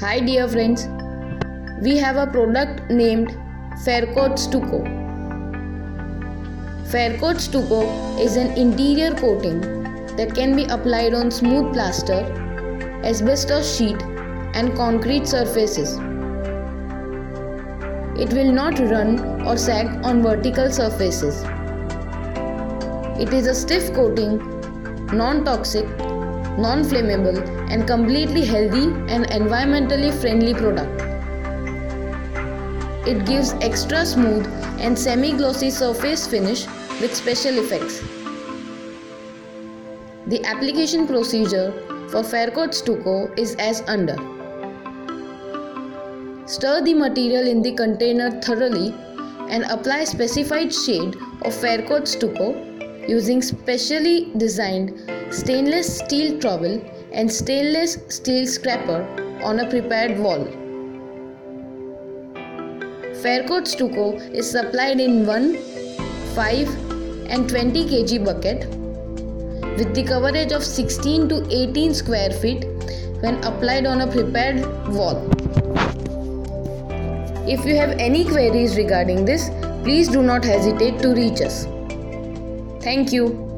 Hi dear friends, we have a product named Faircoat Stucco. Faircoat Stucco is an interior coating that can be applied on smooth plaster, asbestos sheet and concrete surfaces. It will not run or sag on vertical surfaces. It is a stiff coating, non toxic, non flammable, and completely healthy and environmentally friendly product. It gives extra smooth and semi glossy surface finish with special effects. The application procedure for Faircoat Stucco is as under. Stir the material in the container thoroughly and apply specified shade of Faircoat Stucco using specially designed stainless steel trowel and stainless steel scraper on a prepared wall. Faircoat Stucco is supplied in 1, 5 and 20 kg bucket with the coverage of 16 to 18 square feet when applied on a prepared wall. If you have any queries regarding this, please do not hesitate to reach us. Thank you.